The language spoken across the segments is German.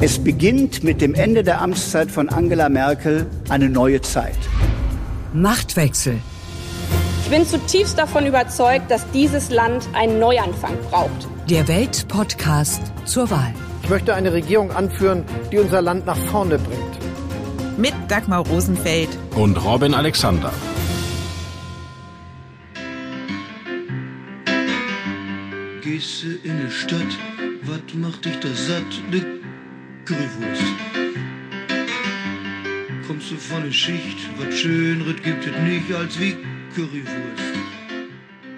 Es beginnt mit dem Ende der Amtszeit von Angela Merkel eine neue Zeit. Machtwechsel. Ich bin zutiefst davon überzeugt, dass dieses Land einen Neuanfang braucht. Der Welt-Podcast zur Wahl. Ich möchte eine Regierung anführen, die unser Land nach vorne bringt. Mit Dagmar Rosenfeld und Robin Alexander. Gehst du in die Stadt, was macht dich da satt? Currywurst. Kommst du von der Schicht, was Schöneres gibt es nicht als wie Currywurst.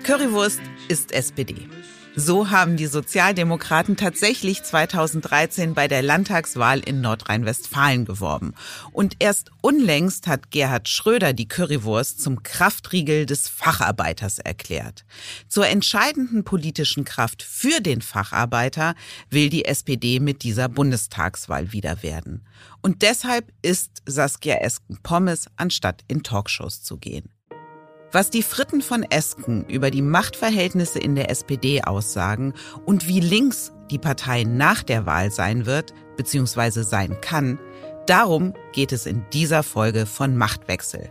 Currywurst ist SPD. So haben die Sozialdemokraten tatsächlich 2013 bei der Landtagswahl in Nordrhein-Westfalen geworben. Und erst unlängst hat Gerhard Schröder die Currywurst zum Kraftriegel des Facharbeiters erklärt. Zur entscheidenden politischen Kraft für den Facharbeiter will die SPD mit dieser Bundestagswahl wieder werden. Und deshalb ist Saskia Esken Pommes, anstatt in Talkshows zu gehen. Was die Fritten von Esken über die Machtverhältnisse in der SPD aussagen und wie links die Partei nach der Wahl sein wird bzw. sein kann, darum geht es in dieser Folge von Machtwechsel.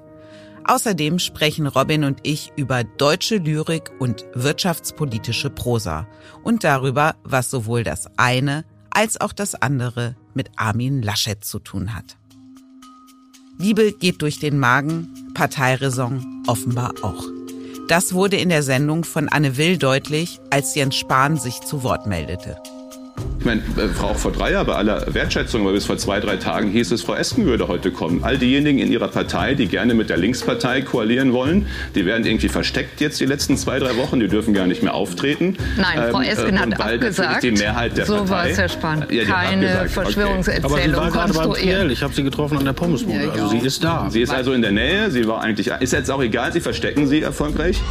Außerdem sprechen Robin und ich über deutsche Lyrik und wirtschaftspolitische Prosa und darüber, was sowohl das eine als auch das andere mit Armin Laschet zu tun hat. Liebe geht durch den Magen, Parteiräson offenbar auch. Das wurde in der Sendung von Anne Will deutlich, als Jens Spahn sich zu Wort meldete. Ich meine, äh, Frau auch vor drei Jahren, bei aller Wertschätzung, aber bis vor zwei, drei Tagen hieß es, Frau Esken würde heute kommen. All diejenigen in ihrer Partei, die gerne mit der Linkspartei koalieren wollen, die werden irgendwie versteckt jetzt die letzten zwei, drei Wochen. Die dürfen gar nicht mehr auftreten. Nein, Frau ähm, Esken ähm, hat abgesagt. Die Mehrheit der so Partei, war es, Herr Spahn. Ja, Keine Verschwörungserzählung okay. Aber sie war gerade beim. Ich habe sie getroffen an der Pommesbude. Ja, also sie ist da. Sie ist also in der Nähe. Sie war eigentlich. Ist jetzt auch egal. Sie verstecken sie erfolgreich.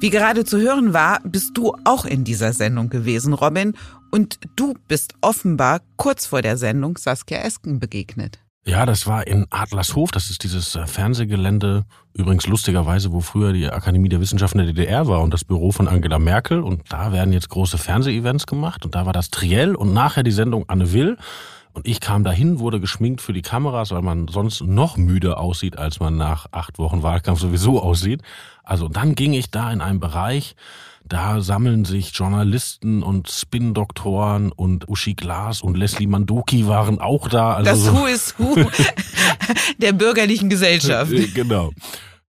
Wie gerade zu hören war, bist du auch in dieser Sendung gewesen, Robin. Und du bist offenbar kurz vor der Sendung Saskia Esken begegnet. Ja, das war in Adlershof. Das ist dieses äh, Fernsehgelände, übrigens lustigerweise, wo früher die Akademie der Wissenschaften der DDR war und das Büro von Angela Merkel. Und da werden jetzt große Fernsehevents gemacht. Und da war das Triell und nachher die Sendung Anne Will. Und ich kam dahin, wurde geschminkt für die Kameras, weil man sonst noch müde aussieht, als man nach acht Wochen Wahlkampf sowieso aussieht. Also dann ging ich da in einen Bereich, da sammeln sich Journalisten und Spin-Doktoren und Uschi Glas und Leslie Mandoki waren auch da. Also das so Who is Who der bürgerlichen Gesellschaft. genau.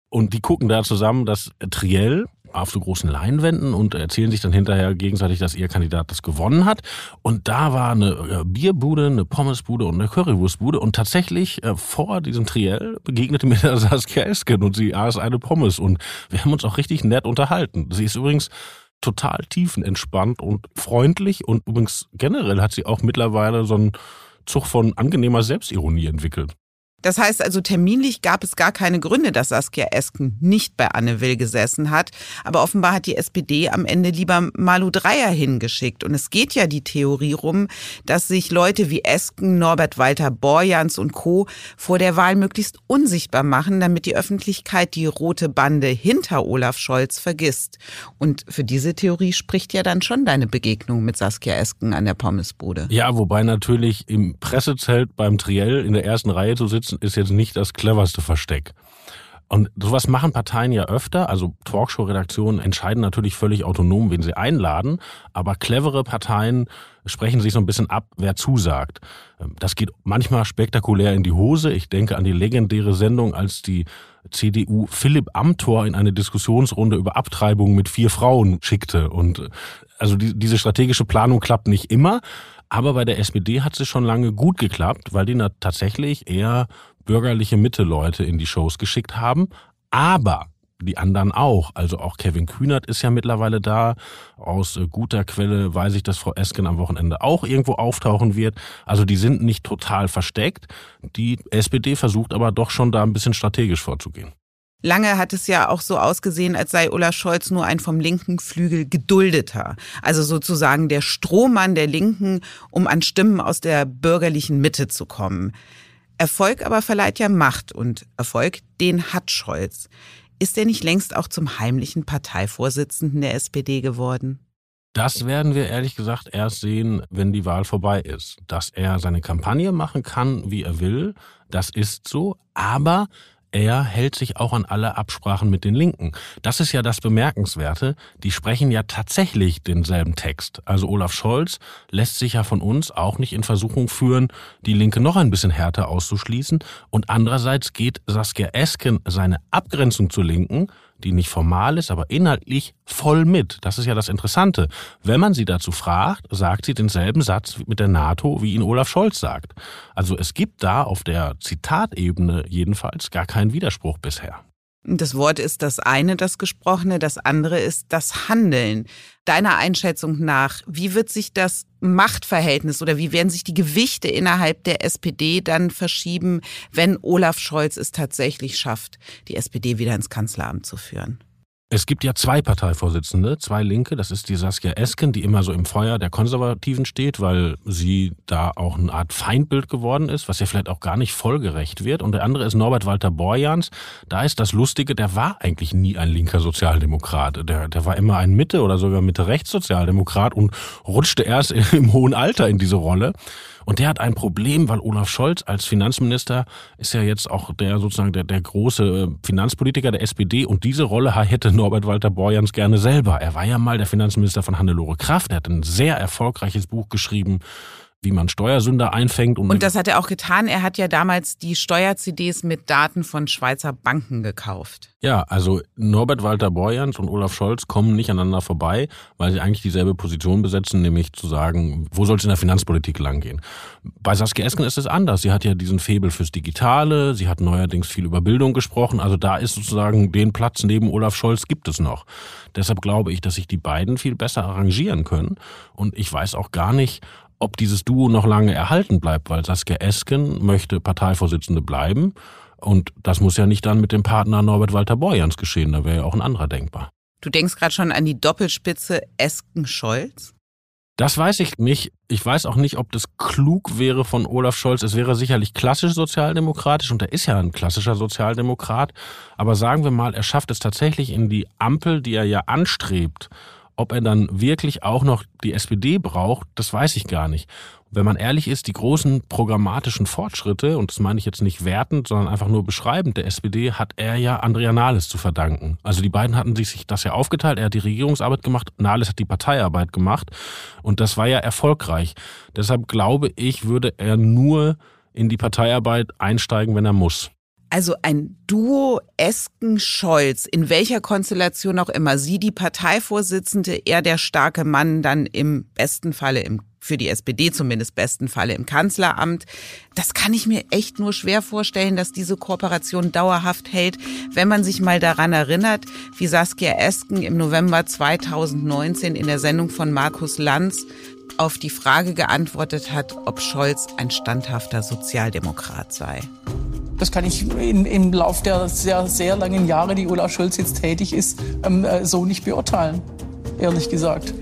Und die gucken da zusammen das Triell auf so großen Leinwänden und erzählen sich dann hinterher gegenseitig, dass ihr Kandidat das gewonnen hat. Und da war eine äh, Bierbude, eine Pommesbude und eine Currywurstbude. Und tatsächlich äh, vor diesem Triell begegnete mir der Saskia Esken und sie aß eine Pommes. Und wir haben uns auch richtig nett unterhalten. Sie ist übrigens total tiefenentspannt und freundlich und übrigens generell hat sie auch mittlerweile so einen Zug von angenehmer Selbstironie entwickelt. Das heißt also, terminlich gab es gar keine Gründe, dass Saskia Esken nicht bei Anne Will gesessen hat. Aber offenbar hat die SPD am Ende lieber Malu Dreyer hingeschickt. Und es geht ja die Theorie rum, dass sich Leute wie Esken, Norbert Walter Borjans und Co. vor der Wahl möglichst unsichtbar machen, damit die Öffentlichkeit die rote Bande hinter Olaf Scholz vergisst. Und für diese Theorie spricht ja dann schon deine Begegnung mit Saskia Esken an der Pommesbude. Ja, wobei natürlich im Pressezelt beim Triell in der ersten Reihe zu sitzen, ist jetzt nicht das cleverste Versteck. Und sowas machen Parteien ja öfter. Also Talkshow-Redaktionen entscheiden natürlich völlig autonom, wen sie einladen. Aber clevere Parteien sprechen sich so ein bisschen ab, wer zusagt. Das geht manchmal spektakulär in die Hose. Ich denke an die legendäre Sendung, als die CDU Philipp Amthor in eine Diskussionsrunde über Abtreibung mit vier Frauen schickte. Und also die, diese strategische Planung klappt nicht immer. Aber bei der SPD hat es schon lange gut geklappt, weil die tatsächlich eher bürgerliche Mitte-Leute in die Shows geschickt haben. Aber die anderen auch. Also auch Kevin Kühnert ist ja mittlerweile da. Aus äh, guter Quelle weiß ich, dass Frau Esken am Wochenende auch irgendwo auftauchen wird. Also die sind nicht total versteckt. Die SPD versucht aber doch schon da ein bisschen strategisch vorzugehen. Lange hat es ja auch so ausgesehen, als sei Olaf Scholz nur ein vom linken Flügel geduldeter, also sozusagen der Strohmann der Linken, um an Stimmen aus der bürgerlichen Mitte zu kommen. Erfolg aber verleiht ja Macht und Erfolg, den hat Scholz. Ist er nicht längst auch zum heimlichen Parteivorsitzenden der SPD geworden? Das werden wir ehrlich gesagt erst sehen, wenn die Wahl vorbei ist. Dass er seine Kampagne machen kann, wie er will, das ist so. Aber er hält sich auch an alle Absprachen mit den Linken. Das ist ja das Bemerkenswerte. Die sprechen ja tatsächlich denselben Text. Also Olaf Scholz lässt sich ja von uns auch nicht in Versuchung führen, die Linke noch ein bisschen härter auszuschließen. Und andererseits geht Saskia Esken seine Abgrenzung zur Linken die nicht formal ist, aber inhaltlich voll mit. Das ist ja das Interessante. Wenn man sie dazu fragt, sagt sie denselben Satz mit der NATO, wie ihn Olaf Scholz sagt. Also es gibt da auf der Zitatebene jedenfalls gar keinen Widerspruch bisher. Das Wort ist das eine, das Gesprochene, das andere ist das Handeln. Deiner Einschätzung nach, wie wird sich das Machtverhältnis oder wie werden sich die Gewichte innerhalb der SPD dann verschieben, wenn Olaf Scholz es tatsächlich schafft, die SPD wieder ins Kanzleramt zu führen? Es gibt ja zwei Parteivorsitzende, zwei Linke. Das ist die Saskia Esken, die immer so im Feuer der Konservativen steht, weil sie da auch eine Art Feindbild geworden ist, was ja vielleicht auch gar nicht vollgerecht wird. Und der andere ist Norbert Walter Borjans. Da ist das Lustige, der war eigentlich nie ein linker Sozialdemokrat. Der, der war immer ein Mitte- oder sogar Mitte-Rechts-Sozialdemokrat und rutschte erst im hohen Alter in diese Rolle. Und der hat ein Problem, weil Olaf Scholz als Finanzminister ist ja jetzt auch der sozusagen der, der große äh, Finanzpolitiker der SPD und diese Rolle hätte Norbert Walter Borjans gerne selber. Er war ja mal der Finanzminister von Hannelore Kraft. Er hat ein sehr erfolgreiches Buch geschrieben wie man Steuersünder einfängt. Und, und das hat er auch getan. Er hat ja damals die Steuer-CDs mit Daten von Schweizer Banken gekauft. Ja, also Norbert Walter Borjans und Olaf Scholz kommen nicht aneinander vorbei, weil sie eigentlich dieselbe Position besetzen, nämlich zu sagen, wo soll es in der Finanzpolitik langgehen. Bei Saskia Esken ist es anders. Sie hat ja diesen Febel fürs Digitale, sie hat neuerdings viel über Bildung gesprochen. Also da ist sozusagen den Platz neben Olaf Scholz gibt es noch. Deshalb glaube ich, dass sich die beiden viel besser arrangieren können. Und ich weiß auch gar nicht, ob dieses Duo noch lange erhalten bleibt, weil Saskia Esken möchte Parteivorsitzende bleiben. Und das muss ja nicht dann mit dem Partner Norbert Walter Borjans geschehen, da wäre ja auch ein anderer denkbar. Du denkst gerade schon an die Doppelspitze Esken-Scholz? Das weiß ich nicht. Ich weiß auch nicht, ob das klug wäre von Olaf Scholz. Es wäre sicherlich klassisch sozialdemokratisch und er ist ja ein klassischer Sozialdemokrat. Aber sagen wir mal, er schafft es tatsächlich in die Ampel, die er ja anstrebt, ob er dann wirklich auch noch die SPD braucht, das weiß ich gar nicht. Wenn man ehrlich ist, die großen programmatischen Fortschritte, und das meine ich jetzt nicht wertend, sondern einfach nur beschreibend der SPD, hat er ja Andrea Nahles zu verdanken. Also die beiden hatten sich das ja aufgeteilt. Er hat die Regierungsarbeit gemacht, Nahles hat die Parteiarbeit gemacht. Und das war ja erfolgreich. Deshalb glaube ich, würde er nur in die Parteiarbeit einsteigen, wenn er muss. Also ein Duo Esken-Scholz, in welcher Konstellation auch immer. Sie die Parteivorsitzende, er der starke Mann, dann im besten Falle im für die SPD zumindest besten Falle im Kanzleramt. Das kann ich mir echt nur schwer vorstellen, dass diese Kooperation dauerhaft hält, wenn man sich mal daran erinnert, wie Saskia Esken im November 2019 in der Sendung von Markus Lanz auf die Frage geantwortet hat, ob Scholz ein standhafter Sozialdemokrat sei. Das kann ich in, im Lauf der sehr, sehr langen Jahre, die Olaf Scholz jetzt tätig ist, ähm, äh, so nicht beurteilen, ehrlich gesagt.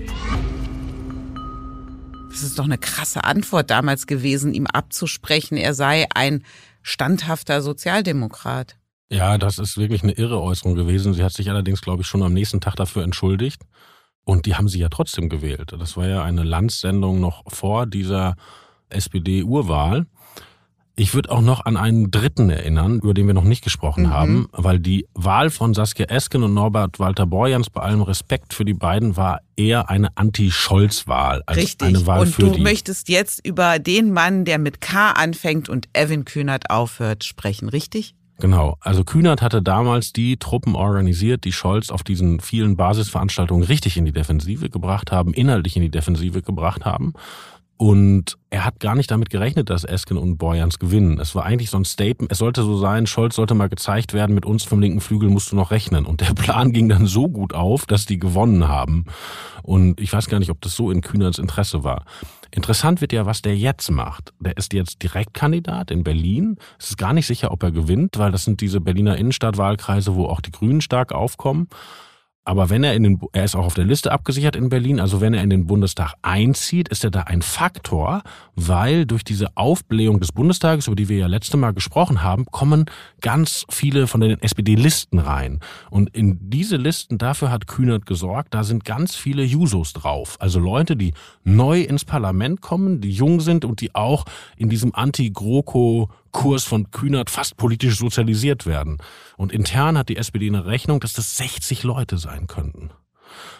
Das ist doch eine krasse Antwort damals gewesen, ihm abzusprechen, er sei ein standhafter Sozialdemokrat. Ja, das ist wirklich eine irre Äußerung gewesen. Sie hat sich allerdings, glaube ich, schon am nächsten Tag dafür entschuldigt. Und die haben sie ja trotzdem gewählt. Das war ja eine Landssendung noch vor dieser SPD-Urwahl. Ich würde auch noch an einen dritten erinnern, über den wir noch nicht gesprochen mhm. haben, weil die Wahl von Saskia Esken und Norbert Walter Borjans bei allem Respekt für die beiden war eher eine Anti-Scholz-Wahl als Richtig. eine Wahl und für die. Und du möchtest jetzt über den Mann, der mit K anfängt und Evan Kühnert aufhört, sprechen, richtig? Genau. Also Kühnert hatte damals die Truppen organisiert, die Scholz auf diesen vielen Basisveranstaltungen richtig in die Defensive gebracht haben, inhaltlich in die Defensive gebracht haben. Und er hat gar nicht damit gerechnet, dass Esken und Borjans gewinnen. Es war eigentlich so ein Statement. Es sollte so sein, Scholz sollte mal gezeigt werden, mit uns vom linken Flügel musst du noch rechnen. Und der Plan ging dann so gut auf, dass die gewonnen haben. Und ich weiß gar nicht, ob das so in Kühnerts Interesse war. Interessant wird ja, was der jetzt macht. Der ist jetzt Direktkandidat in Berlin. Es ist gar nicht sicher, ob er gewinnt, weil das sind diese Berliner Innenstadtwahlkreise, wo auch die Grünen stark aufkommen. Aber wenn er in den, er ist auch auf der Liste abgesichert in Berlin, also wenn er in den Bundestag einzieht, ist er da ein Faktor, weil durch diese Aufblähung des Bundestages, über die wir ja letzte Mal gesprochen haben, kommen ganz viele von den SPD-Listen rein. Und in diese Listen, dafür hat Kühnert gesorgt, da sind ganz viele Jusos drauf. Also Leute, die neu ins Parlament kommen, die jung sind und die auch in diesem Anti-GroKo Kurs von Kühnert fast politisch sozialisiert werden. Und intern hat die SPD eine Rechnung, dass das 60 Leute sein könnten.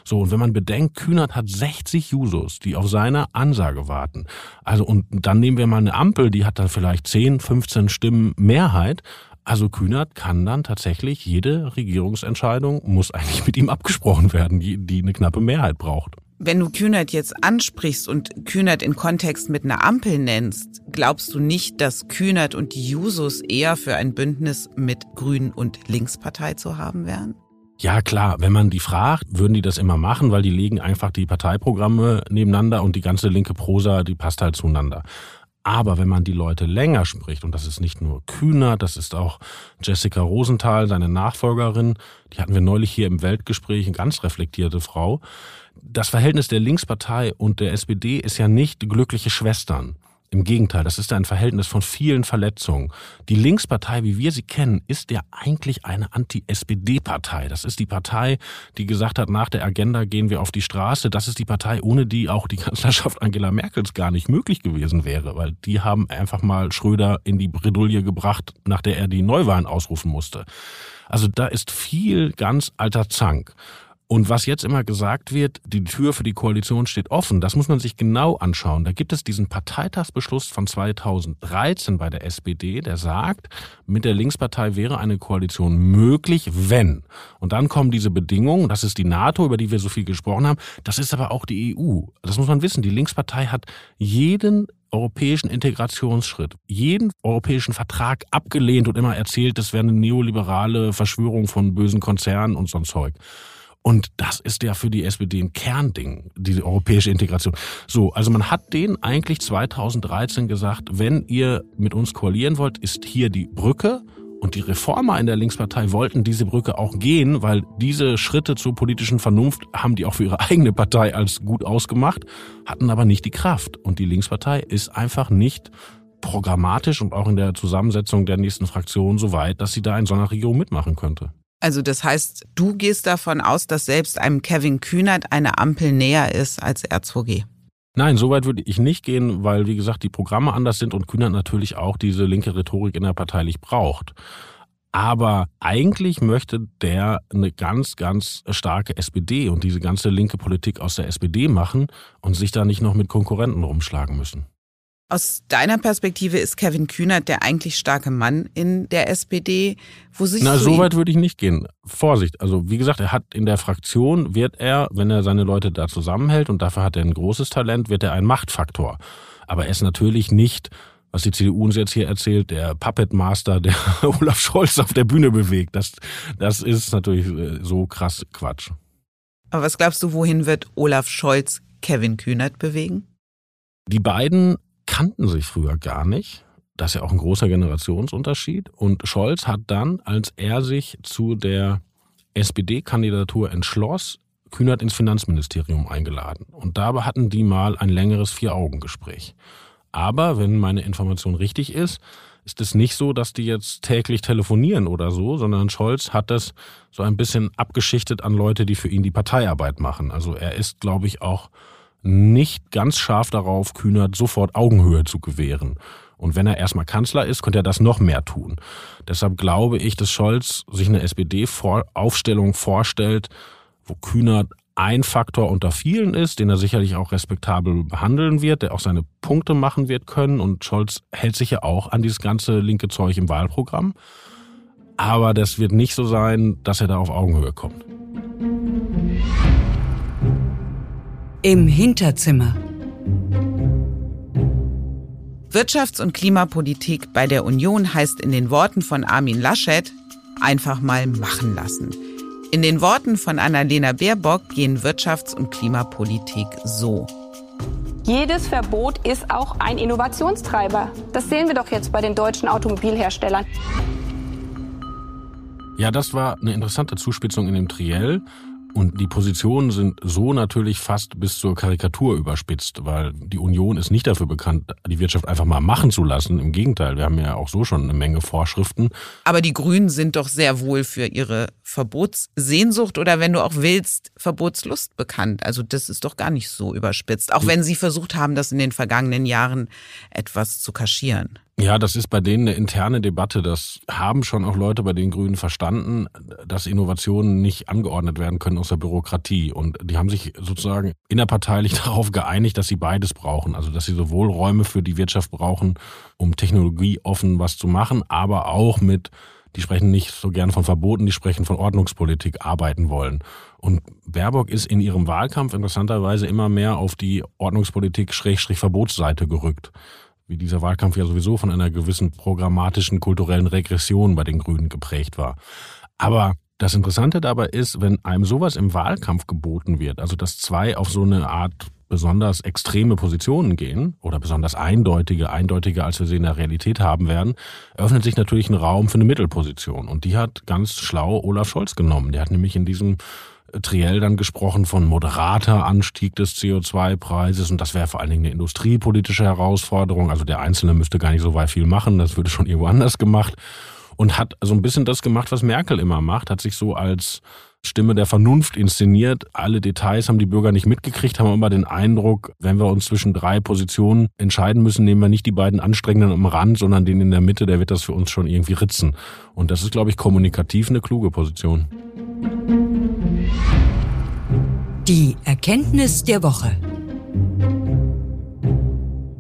So, und wenn man bedenkt, Kühnert hat 60 Jusos, die auf seine Ansage warten. Also, und dann nehmen wir mal eine Ampel, die hat dann vielleicht 10, 15 Stimmen Mehrheit. Also Kühnert kann dann tatsächlich jede Regierungsentscheidung muss eigentlich mit ihm abgesprochen werden, die, die eine knappe Mehrheit braucht. Wenn du Kühnert jetzt ansprichst und Kühnert in Kontext mit einer Ampel nennst, glaubst du nicht, dass Kühnert und die Jusos eher für ein Bündnis mit Grünen und Linkspartei zu haben wären? Ja, klar. Wenn man die fragt, würden die das immer machen, weil die legen einfach die Parteiprogramme nebeneinander und die ganze linke Prosa, die passt halt zueinander. Aber wenn man die Leute länger spricht, und das ist nicht nur Kühner, das ist auch Jessica Rosenthal, seine Nachfolgerin, die hatten wir neulich hier im Weltgespräch, eine ganz reflektierte Frau, das Verhältnis der Linkspartei und der SPD ist ja nicht glückliche Schwestern. Im Gegenteil, das ist ein Verhältnis von vielen Verletzungen. Die Linkspartei, wie wir sie kennen, ist ja eigentlich eine Anti-SPD-Partei. Das ist die Partei, die gesagt hat, nach der Agenda gehen wir auf die Straße. Das ist die Partei, ohne die auch die Kanzlerschaft Angela Merkels gar nicht möglich gewesen wäre, weil die haben einfach mal Schröder in die Bredouille gebracht, nach der er die Neuwahlen ausrufen musste. Also da ist viel ganz alter Zank. Und was jetzt immer gesagt wird, die Tür für die Koalition steht offen, das muss man sich genau anschauen. Da gibt es diesen Parteitagsbeschluss von 2013 bei der SPD, der sagt, mit der Linkspartei wäre eine Koalition möglich, wenn. Und dann kommen diese Bedingungen, das ist die NATO, über die wir so viel gesprochen haben, das ist aber auch die EU. Das muss man wissen. Die Linkspartei hat jeden europäischen Integrationsschritt, jeden europäischen Vertrag abgelehnt und immer erzählt, das wäre eine neoliberale Verschwörung von bösen Konzernen und so ein Zeug. Und das ist ja für die SPD ein Kernding, diese europäische Integration. So, also man hat denen eigentlich 2013 gesagt, wenn ihr mit uns koalieren wollt, ist hier die Brücke. Und die Reformer in der Linkspartei wollten diese Brücke auch gehen, weil diese Schritte zur politischen Vernunft haben die auch für ihre eigene Partei als gut ausgemacht, hatten aber nicht die Kraft. Und die Linkspartei ist einfach nicht programmatisch und auch in der Zusammensetzung der nächsten Fraktion so weit, dass sie da in so einer Regierung mitmachen könnte. Also das heißt, du gehst davon aus, dass selbst einem Kevin Kühnert eine Ampel näher ist als R2G. Nein, so weit würde ich nicht gehen, weil, wie gesagt, die Programme anders sind und Kühnert natürlich auch diese linke Rhetorik innerparteilich braucht. Aber eigentlich möchte der eine ganz, ganz starke SPD und diese ganze linke Politik aus der SPD machen und sich da nicht noch mit Konkurrenten rumschlagen müssen. Aus deiner Perspektive ist Kevin Kühnert der eigentlich starke Mann in der SPD. Wo Na, so weit würde ich nicht gehen. Vorsicht. Also, wie gesagt, er hat in der Fraktion, wird er, wenn er seine Leute da zusammenhält, und dafür hat er ein großes Talent, wird er ein Machtfaktor. Aber er ist natürlich nicht, was die CDU uns jetzt hier erzählt, der Puppet Master, der Olaf Scholz auf der Bühne bewegt. Das, das ist natürlich äh, so krass Quatsch. Aber was glaubst du, wohin wird Olaf Scholz Kevin Kühnert bewegen? Die beiden kannten sich früher gar nicht. Das ist ja auch ein großer Generationsunterschied. Und Scholz hat dann, als er sich zu der SPD-Kandidatur entschloss, Kühnert ins Finanzministerium eingeladen. Und dabei hatten die mal ein längeres Vier-Augen-Gespräch. Aber wenn meine Information richtig ist, ist es nicht so, dass die jetzt täglich telefonieren oder so, sondern Scholz hat das so ein bisschen abgeschichtet an Leute, die für ihn die Parteiarbeit machen. Also er ist, glaube ich, auch nicht ganz scharf darauf, Kühnert sofort Augenhöhe zu gewähren. Und wenn er erstmal Kanzler ist, könnte er das noch mehr tun. Deshalb glaube ich, dass Scholz sich eine SPD-Aufstellung vorstellt, wo Kühnert ein Faktor unter vielen ist, den er sicherlich auch respektabel behandeln wird, der auch seine Punkte machen wird können. Und Scholz hält sich ja auch an dieses ganze linke Zeug im Wahlprogramm. Aber das wird nicht so sein, dass er da auf Augenhöhe kommt. Im Hinterzimmer. Wirtschafts- und Klimapolitik bei der Union heißt in den Worten von Armin Laschet einfach mal machen lassen. In den Worten von Annalena Baerbock gehen Wirtschafts- und Klimapolitik so. Jedes Verbot ist auch ein Innovationstreiber. Das sehen wir doch jetzt bei den deutschen Automobilherstellern. Ja, das war eine interessante Zuspitzung in dem Triell. Und die Positionen sind so natürlich fast bis zur Karikatur überspitzt, weil die Union ist nicht dafür bekannt, die Wirtschaft einfach mal machen zu lassen. Im Gegenteil, wir haben ja auch so schon eine Menge Vorschriften. Aber die Grünen sind doch sehr wohl für ihre Verbotssehnsucht oder wenn du auch willst, Verbotslust bekannt. Also das ist doch gar nicht so überspitzt, auch wenn sie versucht haben, das in den vergangenen Jahren etwas zu kaschieren. Ja, das ist bei denen eine interne Debatte. Das haben schon auch Leute bei den Grünen verstanden, dass Innovationen nicht angeordnet werden können aus der Bürokratie. Und die haben sich sozusagen innerparteilich darauf geeinigt, dass sie beides brauchen. Also, dass sie sowohl Räume für die Wirtschaft brauchen, um technologieoffen was zu machen, aber auch mit, die sprechen nicht so gern von Verboten, die sprechen von Ordnungspolitik arbeiten wollen. Und Baerbock ist in ihrem Wahlkampf interessanterweise immer mehr auf die Ordnungspolitik-Verbotsseite gerückt wie dieser Wahlkampf ja sowieso von einer gewissen programmatischen kulturellen Regression bei den Grünen geprägt war. Aber das Interessante dabei ist, wenn einem sowas im Wahlkampf geboten wird, also dass zwei auf so eine Art besonders extreme Positionen gehen oder besonders eindeutige, eindeutiger als wir sie in der Realität haben werden, öffnet sich natürlich ein Raum für eine Mittelposition. Und die hat ganz schlau Olaf Scholz genommen. Der hat nämlich in diesem Triell dann gesprochen von moderater Anstieg des CO2-Preises und das wäre vor allen Dingen eine industriepolitische Herausforderung. Also der Einzelne müsste gar nicht so weit viel machen, das würde schon irgendwo anders gemacht. Und hat so ein bisschen das gemacht, was Merkel immer macht, hat sich so als Stimme der Vernunft inszeniert. Alle Details haben die Bürger nicht mitgekriegt, haben immer den Eindruck, wenn wir uns zwischen drei Positionen entscheiden müssen, nehmen wir nicht die beiden anstrengenden am Rand, sondern den in der Mitte, der wird das für uns schon irgendwie ritzen. Und das ist, glaube ich, kommunikativ eine kluge Position. Die Erkenntnis der Woche.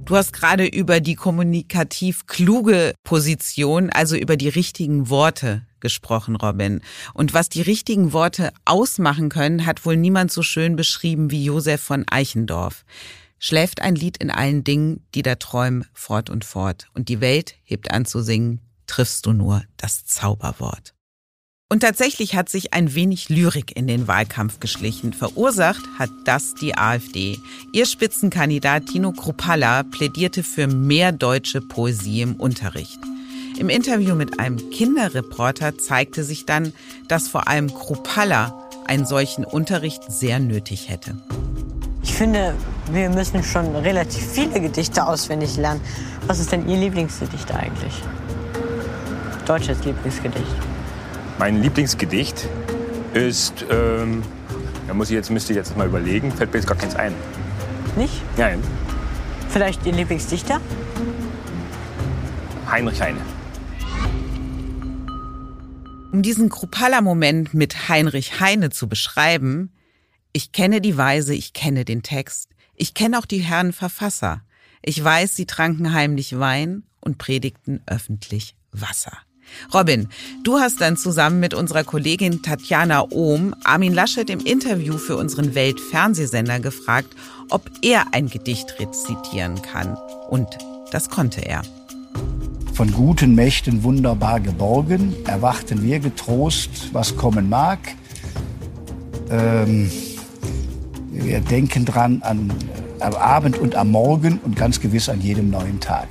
Du hast gerade über die kommunikativ kluge Position, also über die richtigen Worte gesprochen, Robin. Und was die richtigen Worte ausmachen können, hat wohl niemand so schön beschrieben wie Josef von Eichendorff. Schläft ein Lied in allen Dingen, die da träumen, fort und fort. Und die Welt hebt an zu singen, triffst du nur das Zauberwort. Und tatsächlich hat sich ein wenig Lyrik in den Wahlkampf geschlichen. Verursacht hat das die AfD. Ihr Spitzenkandidat Tino Kruppalla plädierte für mehr deutsche Poesie im Unterricht. Im Interview mit einem Kinderreporter zeigte sich dann, dass vor allem Kruppalla einen solchen Unterricht sehr nötig hätte. Ich finde, wir müssen schon relativ viele Gedichte auswendig lernen. Was ist denn Ihr Lieblingsgedicht eigentlich? Deutsches Lieblingsgedicht. Mein Lieblingsgedicht ist, ähm, da muss ich jetzt, müsste ich jetzt mal überlegen, fällt mir jetzt gar keins ein. Nicht? Nein. Vielleicht Ihr Lieblingsdichter? Heinrich Heine. Um diesen Kruppalla-Moment mit Heinrich Heine zu beschreiben, ich kenne die Weise, ich kenne den Text, ich kenne auch die Herren Verfasser. Ich weiß, sie tranken heimlich Wein und predigten öffentlich Wasser. Robin, du hast dann zusammen mit unserer Kollegin Tatjana Ohm Armin Laschet im Interview für unseren Weltfernsehsender gefragt, ob er ein Gedicht rezitieren kann. Und das konnte er. Von guten Mächten wunderbar geborgen, erwarten wir getrost, was kommen mag. Ähm, wir denken dran an, am Abend und am Morgen und ganz gewiss an jedem neuen Tag.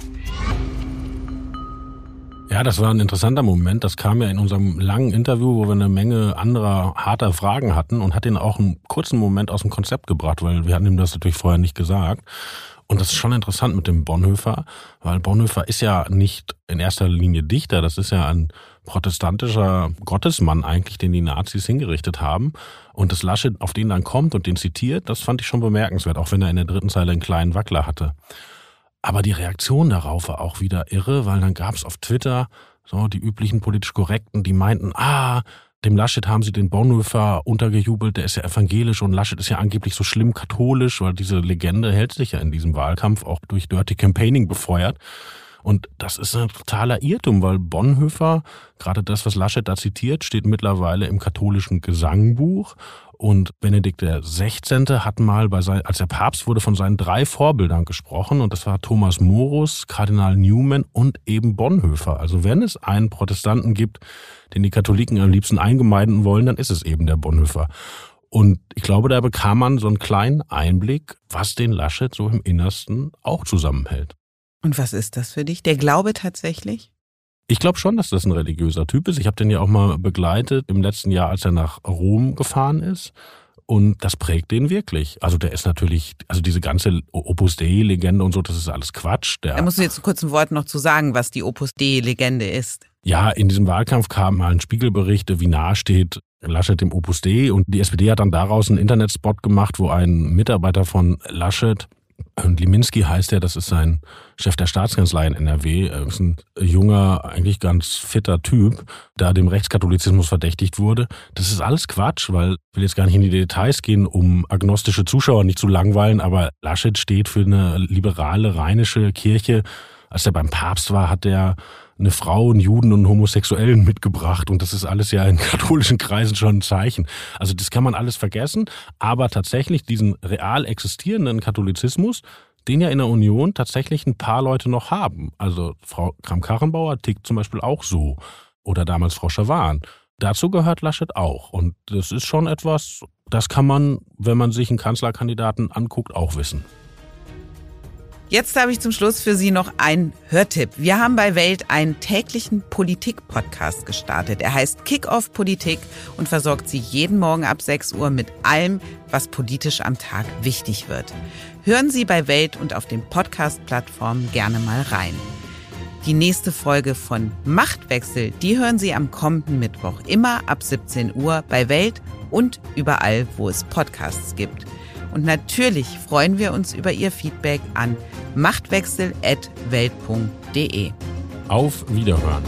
Ja, das war ein interessanter Moment. Das kam ja in unserem langen Interview, wo wir eine Menge anderer harter Fragen hatten und hat ihn auch einen kurzen Moment aus dem Konzept gebracht, weil wir hatten ihm das natürlich vorher nicht gesagt. Und das ist schon interessant mit dem Bonhoeffer, weil Bonhoeffer ist ja nicht in erster Linie Dichter, das ist ja ein protestantischer Gottesmann eigentlich, den die Nazis hingerichtet haben. Und das Laschet auf den dann kommt und den zitiert, das fand ich schon bemerkenswert, auch wenn er in der dritten Zeile einen kleinen Wackler hatte. Aber die Reaktion darauf war auch wieder irre, weil dann gab es auf Twitter so die üblichen politisch Korrekten, die meinten, ah, dem Laschet haben sie den Bonhoeffer untergejubelt, der ist ja evangelisch und Laschet ist ja angeblich so schlimm katholisch, weil diese Legende hält sich ja in diesem Wahlkampf auch durch Dirty Campaigning befeuert. Und das ist ein totaler Irrtum, weil Bonhoeffer, gerade das, was Laschet da zitiert, steht mittlerweile im katholischen Gesangbuch und Benedikt XVI. hat mal, bei sein, als er Papst wurde, von seinen drei Vorbildern gesprochen. Und das war Thomas Morus, Kardinal Newman und eben Bonhoeffer. Also wenn es einen Protestanten gibt, den die Katholiken am liebsten eingemeiden wollen, dann ist es eben der Bonhoeffer. Und ich glaube, da bekam man so einen kleinen Einblick, was den Laschet so im Innersten auch zusammenhält. Und was ist das für dich? Der Glaube tatsächlich? Ich glaube schon, dass das ein religiöser Typ ist. Ich habe den ja auch mal begleitet im letzten Jahr, als er nach Rom gefahren ist. und das prägt den wirklich. Also der ist natürlich, also diese ganze Opus Dei-Legende und so, das ist alles Quatsch. Der, da musst du jetzt kurz ein Wort noch zu sagen, was die Opus Dei-Legende ist. Ja, in diesem Wahlkampf kam mal ein Spiegelbericht, wie nahe steht Laschet dem Opus Dei und die SPD hat dann daraus einen Internetspot gemacht, wo ein Mitarbeiter von Laschet und Liminski heißt er, das ist sein Chef der Staatskanzlei in NRW, ist ein junger, eigentlich ganz fitter Typ, da dem Rechtskatholizismus verdächtigt wurde. Das ist alles Quatsch, weil ich will jetzt gar nicht in die Details gehen, um agnostische Zuschauer nicht zu langweilen, aber Laschet steht für eine liberale rheinische Kirche. Als er beim Papst war, hat er eine Frau, einen Juden und einen Homosexuellen mitgebracht. Und das ist alles ja in katholischen Kreisen schon ein Zeichen. Also das kann man alles vergessen. Aber tatsächlich diesen real existierenden Katholizismus, den ja in der Union tatsächlich ein paar Leute noch haben. Also Frau Kram-Karrenbauer tickt zum Beispiel auch so. Oder damals Frau Schawan. Dazu gehört Laschet auch. Und das ist schon etwas, das kann man, wenn man sich einen Kanzlerkandidaten anguckt, auch wissen. Jetzt habe ich zum Schluss für Sie noch einen Hörtipp. Wir haben bei Welt einen täglichen Politik-Podcast gestartet. Er heißt Kick-Off Politik und versorgt Sie jeden Morgen ab 6 Uhr mit allem, was politisch am Tag wichtig wird. Hören Sie bei Welt und auf den Podcast-Plattformen gerne mal rein. Die nächste Folge von Machtwechsel, die hören Sie am kommenden Mittwoch immer ab 17 Uhr bei Welt und überall, wo es Podcasts gibt. Und natürlich freuen wir uns über Ihr Feedback an machtwechsel.welt.de. Auf Wiederhören.